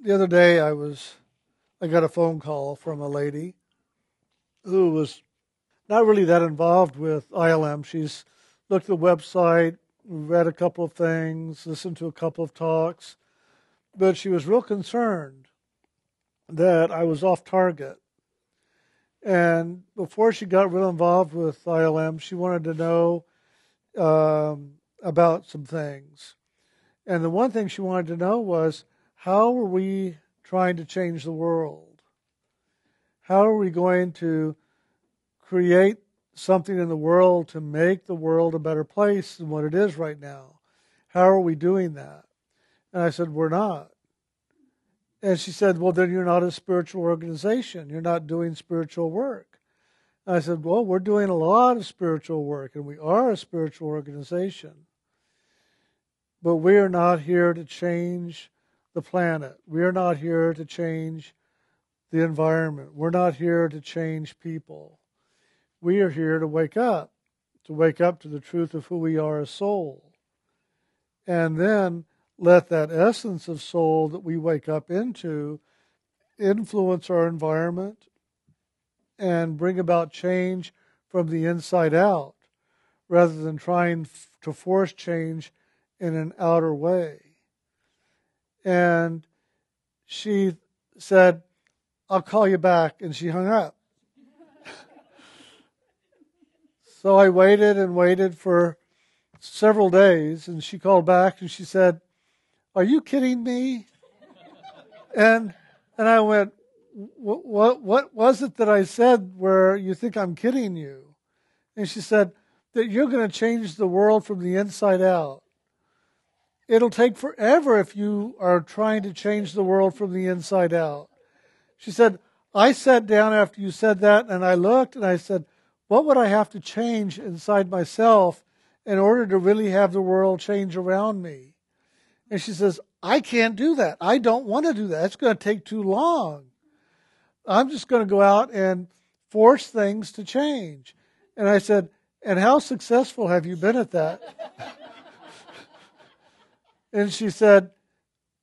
the other day I was I got a phone call from a lady who was not really that involved with ILM. She's looked at the website, read a couple of things, listened to a couple of talks, but she was real concerned that I was off target. And before she got real involved with ILM, she wanted to know um, about some things. And the one thing she wanted to know was how are we trying to change the world? How are we going to create something in the world to make the world a better place than what it is right now? How are we doing that? And I said, We're not. And she said, Well, then you're not a spiritual organization. You're not doing spiritual work. And I said, Well, we're doing a lot of spiritual work, and we are a spiritual organization. But we are not here to change the planet. We are not here to change the environment. We're not here to change people. We are here to wake up, to wake up to the truth of who we are as soul. And then let that essence of soul that we wake up into influence our environment and bring about change from the inside out rather than trying to force change in an outer way. And she said, I'll call you back. And she hung up. so I waited and waited for several days. And she called back and she said, Are you kidding me? and, and I went, what, what, what was it that I said where you think I'm kidding you? And she said, That you're going to change the world from the inside out. It'll take forever if you are trying to change the world from the inside out. She said, I sat down after you said that and I looked and I said, what would I have to change inside myself in order to really have the world change around me? And she says, I can't do that. I don't want to do that. It's going to take too long. I'm just going to go out and force things to change. And I said, and how successful have you been at that? And she said,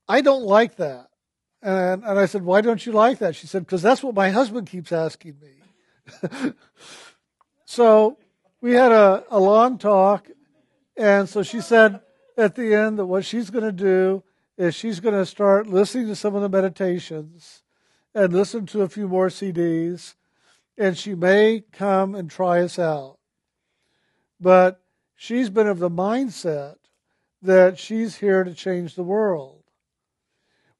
I don't like that. And, and I said, Why don't you like that? She said, Because that's what my husband keeps asking me. so we had a, a long talk. And so she said at the end that what she's going to do is she's going to start listening to some of the meditations and listen to a few more CDs. And she may come and try us out. But she's been of the mindset that she's here to change the world.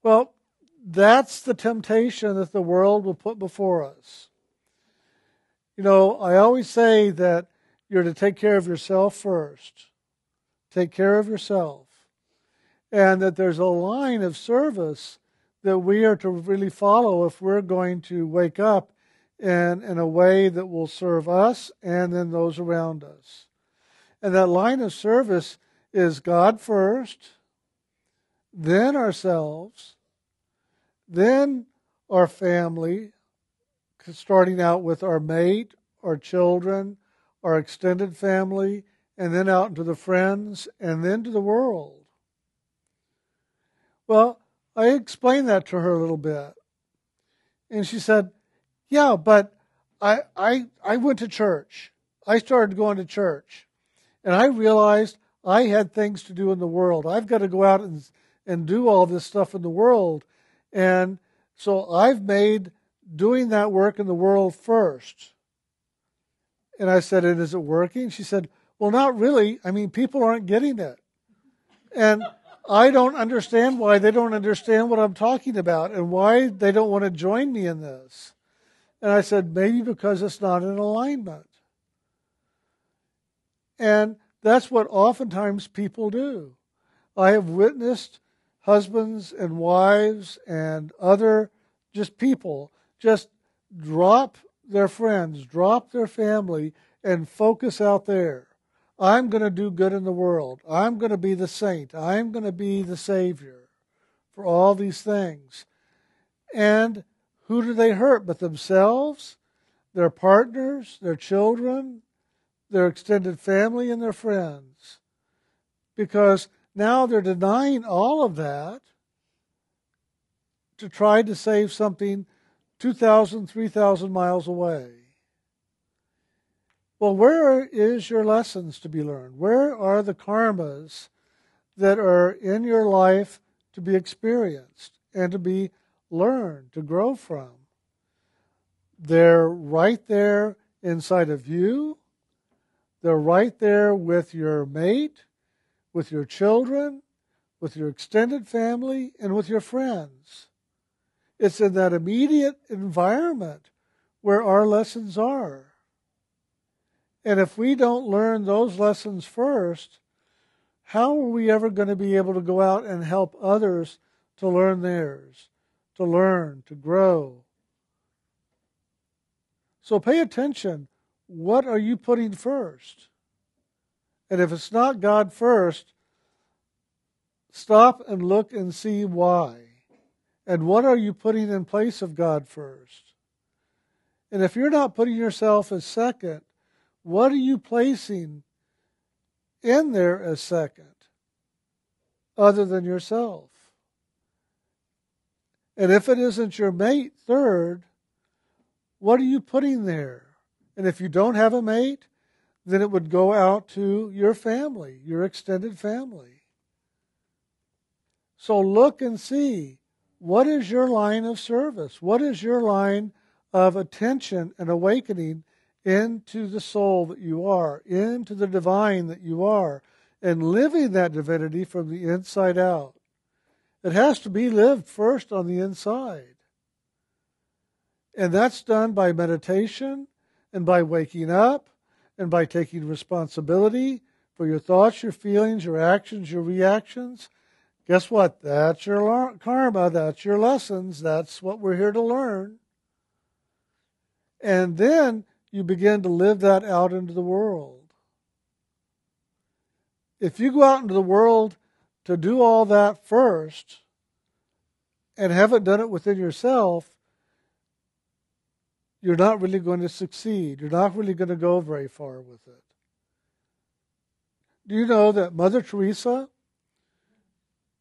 Well, that's the temptation that the world will put before us. You know, I always say that you're to take care of yourself first. Take care of yourself. And that there's a line of service that we are to really follow if we're going to wake up in, in a way that will serve us and then those around us. And that line of service is God first, then ourselves, then our family, starting out with our mate, our children, our extended family, and then out into the friends, and then to the world. Well, I explained that to her a little bit. And she said, Yeah, but I, I, I went to church. I started going to church. And I realized I had things to do in the world. I've got to go out and, and do all this stuff in the world. And so I've made doing that work in the world first. And I said, And is it working? She said, Well, not really. I mean, people aren't getting it. And I don't understand why they don't understand what I'm talking about and why they don't want to join me in this. And I said, Maybe because it's not in alignment. And that's what oftentimes people do. I have witnessed husbands and wives and other just people just drop their friends, drop their family, and focus out there. I'm going to do good in the world. I'm going to be the saint. I'm going to be the Savior for all these things. And who do they hurt but themselves, their partners, their children, their extended family, and their friends. Because now they're denying all of that to try to save something 2,000, 3,000 miles away. Well, where is your lessons to be learned? Where are the karmas that are in your life to be experienced and to be learned, to grow from? They're right there inside of you. They're right there with your mate, with your children, with your extended family, and with your friends. It's in that immediate environment where our lessons are. And if we don't learn those lessons first, how are we ever going to be able to go out and help others to learn theirs, to learn, to grow? So pay attention. What are you putting first? And if it's not God first, stop and look and see why. And what are you putting in place of God first? And if you're not putting yourself as second, what are you placing in there as second other than yourself? And if it isn't your mate, third, what are you putting there? And if you don't have a mate, then it would go out to your family, your extended family. So look and see what is your line of service? What is your line of attention and awakening into the soul that you are, into the divine that you are, and living that divinity from the inside out? It has to be lived first on the inside. And that's done by meditation and by waking up and by taking responsibility for your thoughts, your feelings, your actions, your reactions. Guess what? That's your karma. That's your lessons. That's what we're here to learn. And then you begin to live that out into the world. If you go out into the world to do all that first and haven't done it within yourself, you're not really going to succeed. You're not really going to go very far with it. Do you know that Mother Teresa,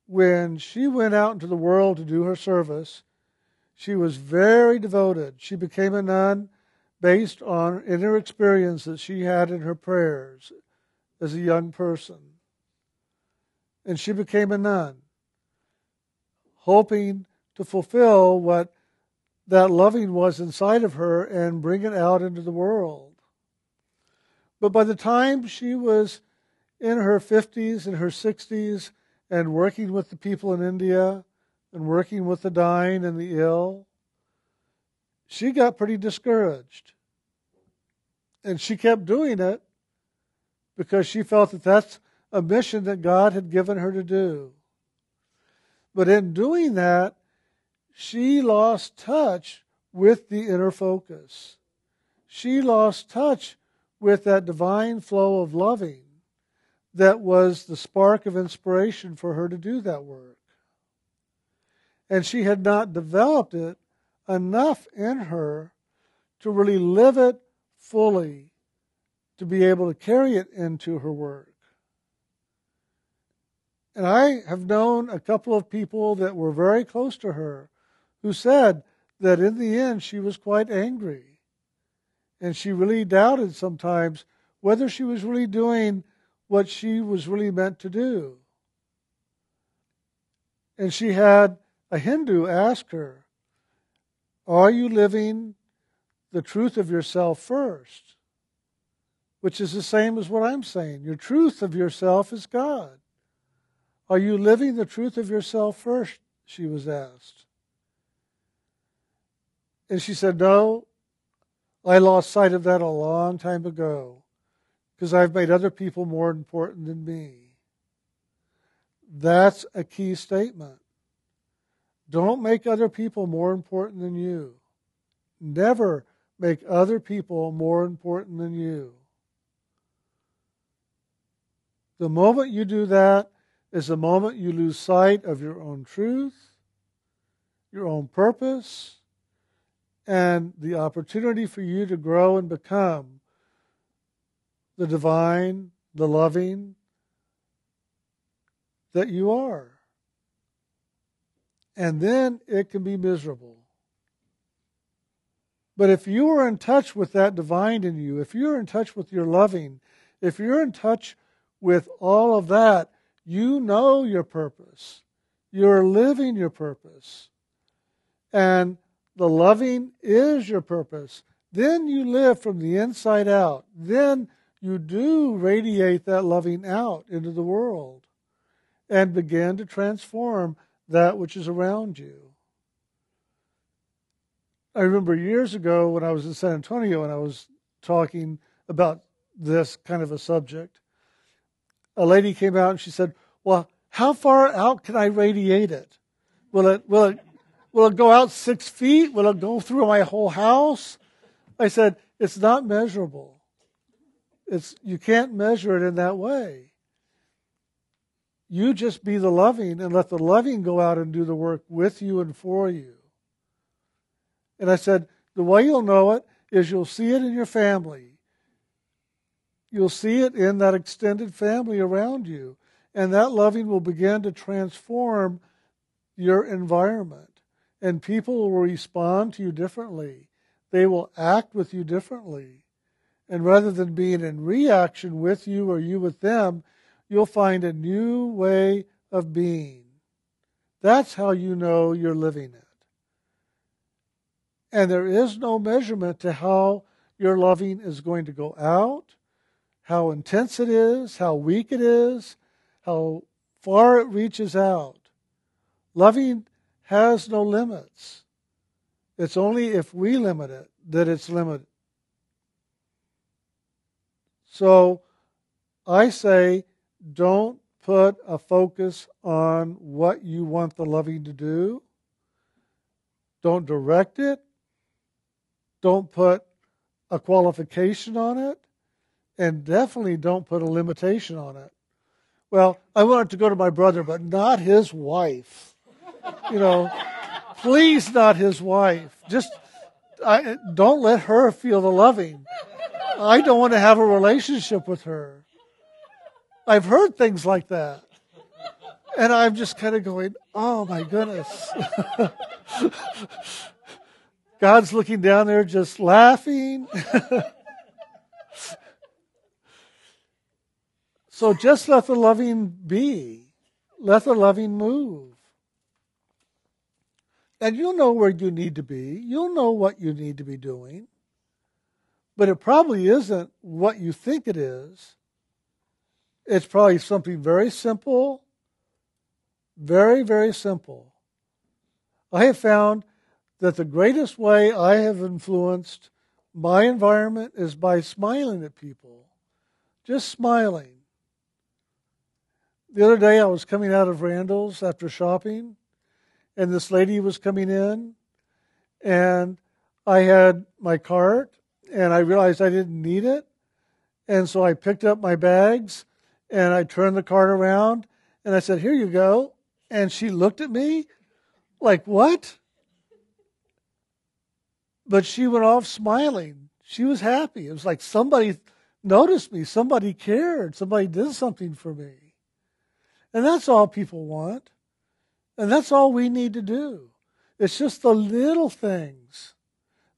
when she went out into the world to do her service, she was very devoted. She became a nun based on inner experience that she had in her prayers as a young person. And she became a nun, hoping to fulfill what that loving was inside of her and bring it out into the world. But by the time she was in her 50s and her 60s and working with the people in India and working with the dying and the ill, she got pretty discouraged. And she kept doing it because she felt that that's a mission that God had given her to do. But in doing that, she lost touch with the inner focus. She lost touch with that divine flow of loving that was the spark of inspiration for her to do that work. And she had not developed it enough in her to really live it fully, to be able to carry it into her work. And I have known a couple of people that were very close to her who said that in the end she was quite angry. And she really doubted sometimes whether she was really doing what she was really meant to do. And she had a Hindu ask her, Are you living the truth of yourself first? Which is the same as what I'm saying. Your truth of yourself is God. Are you living the truth of yourself first? She was asked. And she said, No, I lost sight of that a long time ago because I've made other people more important than me. That's a key statement. Don't make other people more important than you. Never make other people more important than you. The moment you do that is the moment you lose sight of your own truth, your own purpose, and the opportunity for you to grow and become the divine, the loving that you are. and then it can be miserable. But if you are in touch with that divine in you, if you're in touch with your loving, if you're in touch with all of that, you know your purpose. You're living your purpose. And the loving is your purpose. Then you live from the inside out. Then you do radiate that loving out into the world and begin to transform that which is around you. I remember years ago when I was in San Antonio and I was talking about this kind of a subject. A lady came out and she said, "Well, how far out can I radiate it? Will it will it will it go out six feet? Will it go through my whole house?" I said, "It's not measurable. It's you can't measure it in that way. You just be the loving and let the loving go out and do the work with you and for you." And I said, the way you'll know it is you'll see it in your family. You'll see it in that extended family around you. And that loving will begin to transform your environment. And people will respond to you differently. They will act with you differently. And rather than being in reaction with you or you with them, you'll find a new way of being. That's how you know you're living it. And there is no measurement to how your loving is going to go out, how intense it is, how weak it is, how far it reaches out. Loving has no limits. It's only if we limit it that it's limited. So I say, don't put a focus on what you want the loving to do. Don't direct it. Don't put a qualification on it, and definitely don't put a limitation on it. Well, I wanted to go to my brother, but not his wife. You know, please, not his wife. Just I, don't let her feel the loving. I don't want to have a relationship with her. I've heard things like that. And I'm just kind of going, oh my goodness. God's looking down there just laughing. so just let the loving be. Let the loving move. And you'll know where you need to be. You'll know what you need to be doing. But it probably isn't what you think it is. It's probably something very simple, very, very simple. I have found that the greatest way I have influenced my environment is by smiling at people, just smiling. The other day I was coming out of Randall's after shopping, and this lady was coming in, and I had my cart, and I realized I didn't need it. And so I picked up my bags and I turned the cart around and I said, Here you go. And she looked at me like, What? But she went off smiling. She was happy. It was like somebody noticed me, somebody cared, somebody did something for me. And that's all people want. And that's all we need to do. It's just the little things.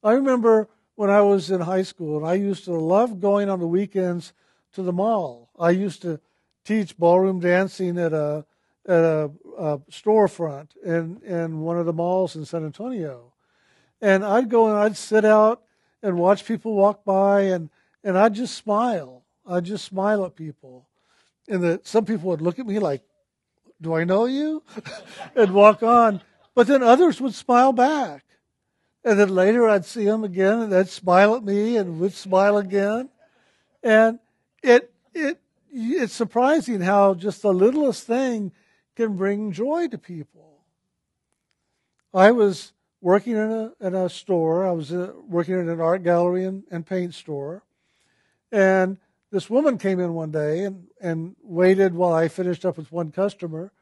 I remember when I was in high school, and I used to love going on the weekends to the mall. I used to teach ballroom dancing at a at a, a storefront in in one of the malls in San Antonio. And I'd go and I'd sit out and watch people walk by and, and I'd just smile. I'd just smile at people. And that some people would look at me like, Do I know you? and walk on. But then others would smile back. And then later I'd see them again and they'd smile at me and would smile again. And it it it's surprising how just the littlest thing can bring joy to people. I was working in a, in a store. I was uh, working in an art gallery and, and paint store. And this woman came in one day and, and waited while I finished up with one customer.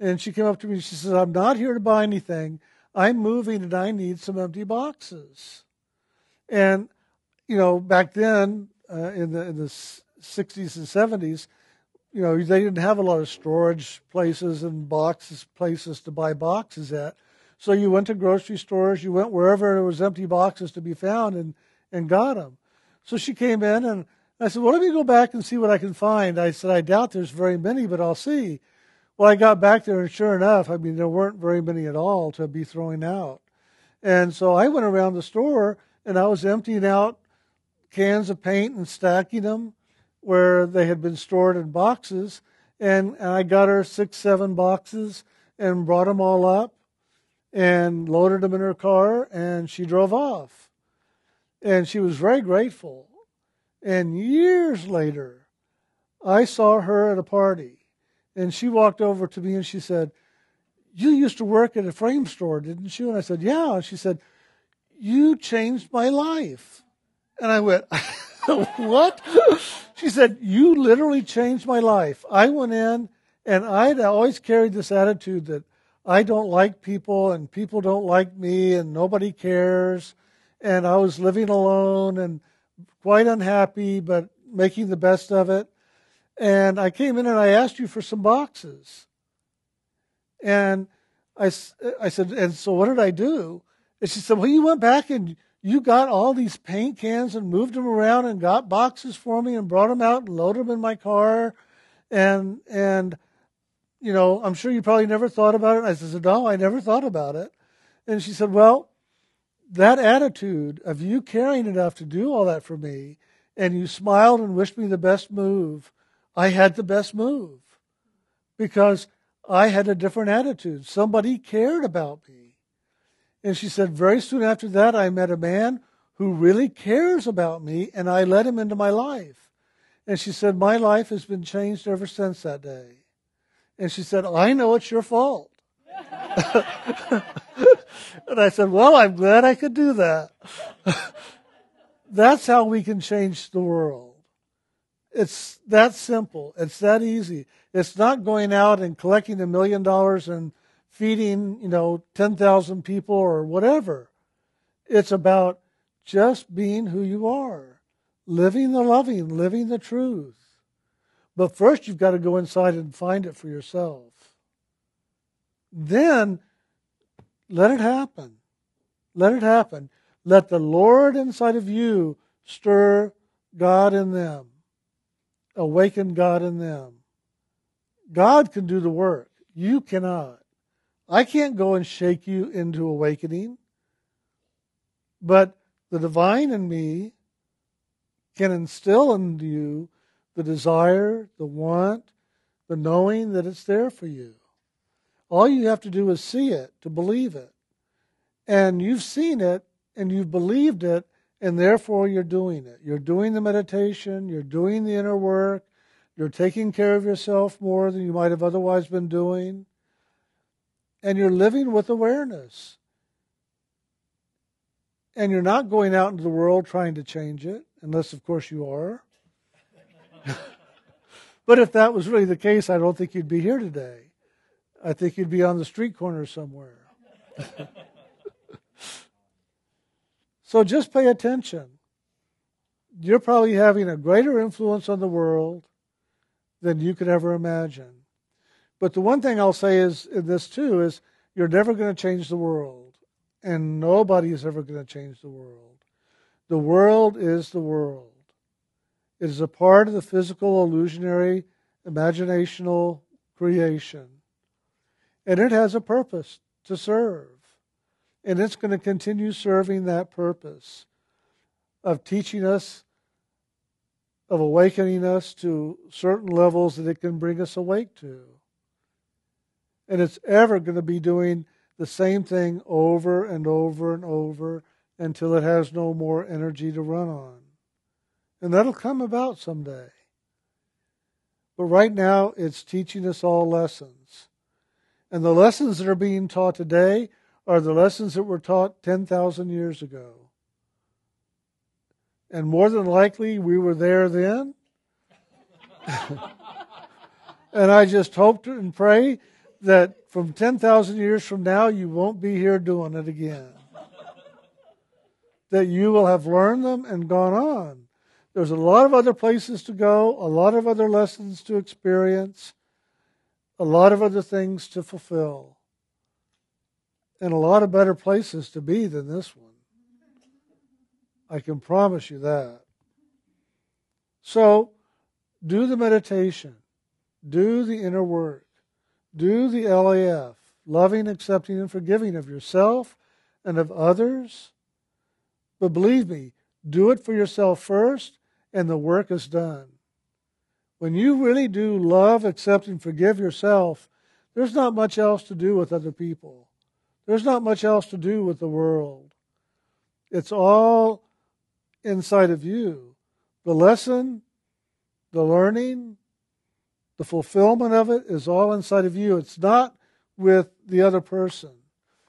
And she came up to me and she says, I'm not here to buy anything. I'm moving and I need some empty boxes. And, you know, back then, uh, in the in the 60s and 70s, you know, they didn't have a lot of storage places and boxes, places to buy boxes at. So you went to grocery stores, you went wherever there was empty boxes to be found and, and got them. So she came in and I said, well, let me go back and see what I can find. I said, I doubt there's very many, but I'll see. Well, I got back there and sure enough, I mean, there weren't very many at all to be throwing out. And so I went around the store and I was emptying out cans of paint and stacking them where they had been stored in boxes. And, and I got her six, seven boxes and brought them all up and loaded them in her car, and she drove off. And she was very grateful. And years later, I saw her at a party, and she walked over to me and she said, You used to work at a frame store, didn't you? And I said, Yeah. And she said, You changed my life. And I went, What? She said, You literally changed my life. I went in, and I'd always carried this attitude that I don't like people and people don't like me and nobody cares. And I was living alone and quite unhappy, but making the best of it. And I came in and I asked you for some boxes. And I, I said, and so what did I do? And she said, well, you went back and you got all these paint cans and moved them around and got boxes for me and brought them out and loaded them in my car. And, and you know, I'm sure you probably never thought about it. I said, no, I never thought about it. And she said, well, that attitude of you caring enough to do all that for me, and you smiled and wished me the best move, I had the best move because I had a different attitude. Somebody cared about me. And she said, very soon after that, I met a man who really cares about me, and I let him into my life. And she said, my life has been changed ever since that day. And she said, I know it's your fault. and I said, Well, I'm glad I could do that. That's how we can change the world. It's that simple. It's that easy. It's not going out and collecting a million dollars and feeding, you know, 10,000 people or whatever. It's about just being who you are, living the loving, living the truth. But first, you've got to go inside and find it for yourself. Then, let it happen. Let it happen. Let the Lord inside of you stir God in them, awaken God in them. God can do the work. You cannot. I can't go and shake you into awakening, but the divine in me can instill in you the desire, the want, the knowing that it's there for you. All you have to do is see it to believe it. And you've seen it and you've believed it, and therefore you're doing it. You're doing the meditation, you're doing the inner work, you're taking care of yourself more than you might have otherwise been doing, and you're living with awareness. And you're not going out into the world trying to change it, unless, of course, you are. but if that was really the case, I don't think you'd be here today. I think you'd be on the street corner somewhere. so just pay attention. You're probably having a greater influence on the world than you could ever imagine. But the one thing I'll say is in this too is you're never going to change the world. And nobody is ever going to change the world. The world is the world. It is a part of the physical, illusionary, imaginational creation. And it has a purpose to serve. And it's going to continue serving that purpose of teaching us, of awakening us to certain levels that it can bring us awake to. And it's ever going to be doing the same thing over and over and over until it has no more energy to run on. And that'll come about someday. But right now, it's teaching us all lessons. And the lessons that are being taught today are the lessons that were taught 10,000 years ago. And more than likely, we were there then. and I just hope and pray that from 10,000 years from now, you won't be here doing it again. that you will have learned them and gone on. There's a lot of other places to go, a lot of other lessons to experience, a lot of other things to fulfill, and a lot of better places to be than this one. I can promise you that. So, do the meditation, do the inner work, do the LAF, loving, accepting, and forgiving of yourself and of others. But believe me, do it for yourself first, and the work is done. When you really do love, accept, and forgive yourself, there's not much else to do with other people. There's not much else to do with the world. It's all inside of you. The lesson, the learning, the fulfillment of it is all inside of you. It's not with the other person.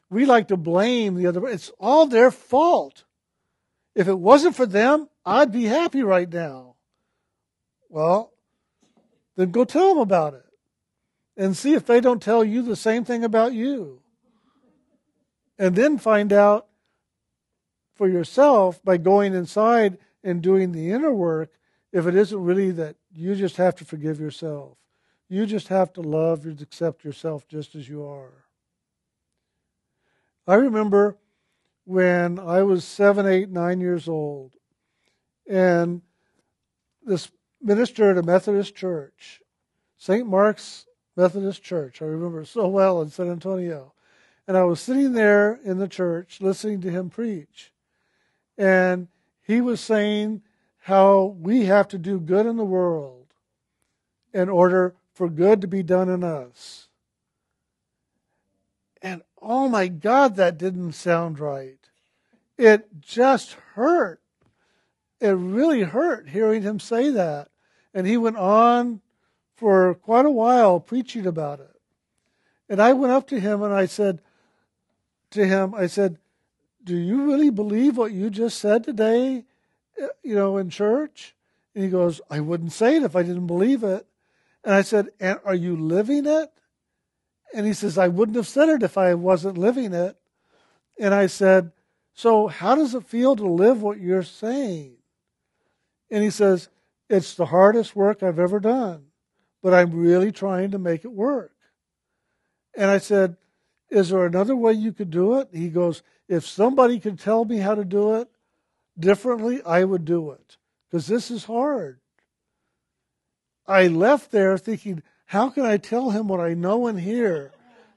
We like to blame the other. It's all their fault. If it wasn't for them, I'd be happy right now. Well, then go tell them about it and see if they don't tell you the same thing about you. And then find out for yourself by going inside and doing the inner work if it isn't really that you just have to forgive yourself. You just have to love and accept yourself just as you are. I remember when I was seven, eight, nine years old, and this minister at a Methodist church, St. Mark's Methodist Church, I remember so well in San Antonio. And I was sitting there in the church listening to him preach. And he was saying how we have to do good in the world in order for good to be done in us. And oh my God, that didn't sound right. It just hurt. It really hurt hearing him say that. And he went on for quite a while preaching about it. And I went up to him and I said to him, I said, Do you really believe what you just said today, you know, in church? And he goes, I wouldn't say it if I didn't believe it. And I said, And are you living it? And he says, I wouldn't have said it if I wasn't living it. And I said, So how does it feel to live what you're saying? And he says, It's the hardest work I've ever done, but I'm really trying to make it work. And I said, Is there another way you could do it? He goes, If somebody could tell me how to do it differently, I would do it because this is hard. I left there thinking, how can I tell him what I know and hear?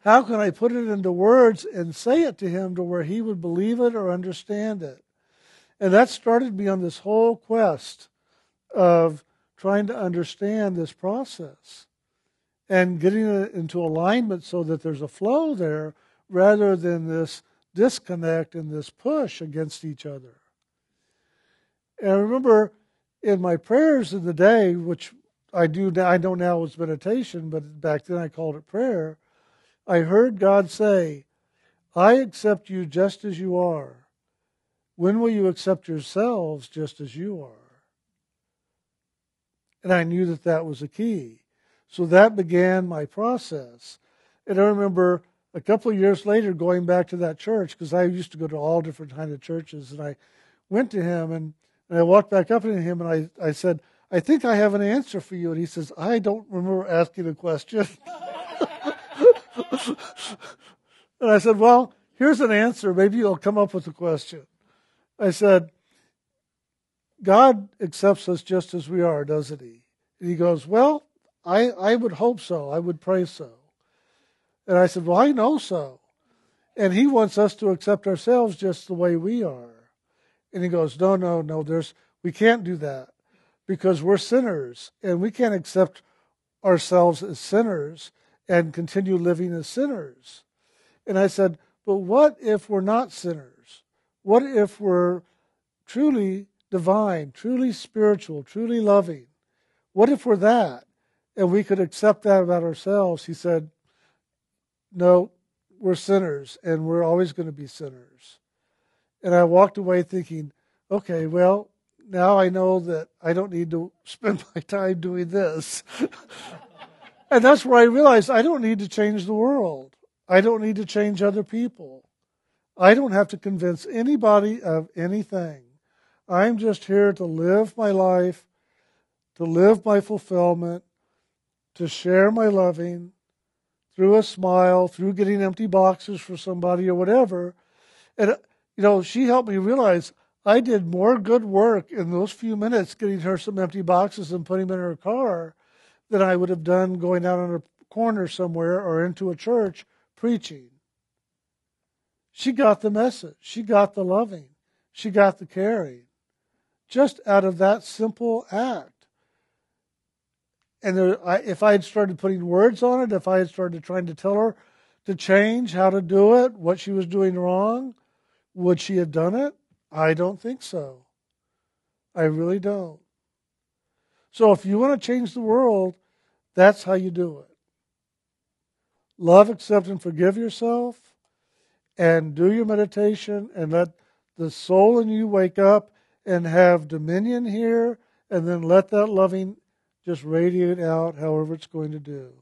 How can I put it into words and say it to him to where he would believe it or understand it? And that started me on this whole quest of trying to understand this process and getting it into alignment so that there's a flow there rather than this disconnect and this push against each other. And I remember in my prayers in the day, which I do now, I know now it's meditation, but back then I called it prayer. I heard God say, I accept you just as you are. When will you accept yourselves just as you are? And I knew that that was a key. So that began my process. And I remember a couple of years later going back to that church because I used to go to all different kind of churches. And I went to him and, and I walked back up to him and I, I said, I think I have an answer for you. And he says, I don't remember asking a question. and I said, Well, here's an answer. Maybe you'll come up with a question. I said, God accepts us just as we are, doesn't he? And he goes, Well, I, I would hope so. I would pray so. And I said, Well, I know so. And he wants us to accept ourselves just the way we are. And he goes, No, no, no, there's we can't do that because we're sinners and we can't accept ourselves as sinners and continue living as sinners. And I said, but what if we're not sinners? What if we're truly divine, truly spiritual, truly loving? What if we're that? And we could accept that about ourselves. He said, no, we're sinners and we're always going to be sinners. And I walked away thinking, okay, well, now I know that I don't need to spend my time doing this. and that's where I realized I don't need to change the world. I don't need to change other people. I don't have to convince anybody of anything. I'm just here to live my life, to live my fulfillment, to share my loving through a smile, through getting empty boxes for somebody or whatever. And, you know, she helped me realize I did more good work in those few minutes getting her some empty boxes and putting them in her car than I would have done going out on a corner somewhere or into a church preaching. She got the message. She got the loving. She got the caring. Just out of that simple act. And there, I, if I had started putting words on it, if I had started trying to tell her to change how to do it, what she was doing wrong, would she have done it? I don't think so. I really don't. So if you want to change the world, that's how you do it. Love, accept, and forgive yourself, and do your meditation, and let the soul in you wake up and have dominion here, and then let that loving just radiate out however it's going to do.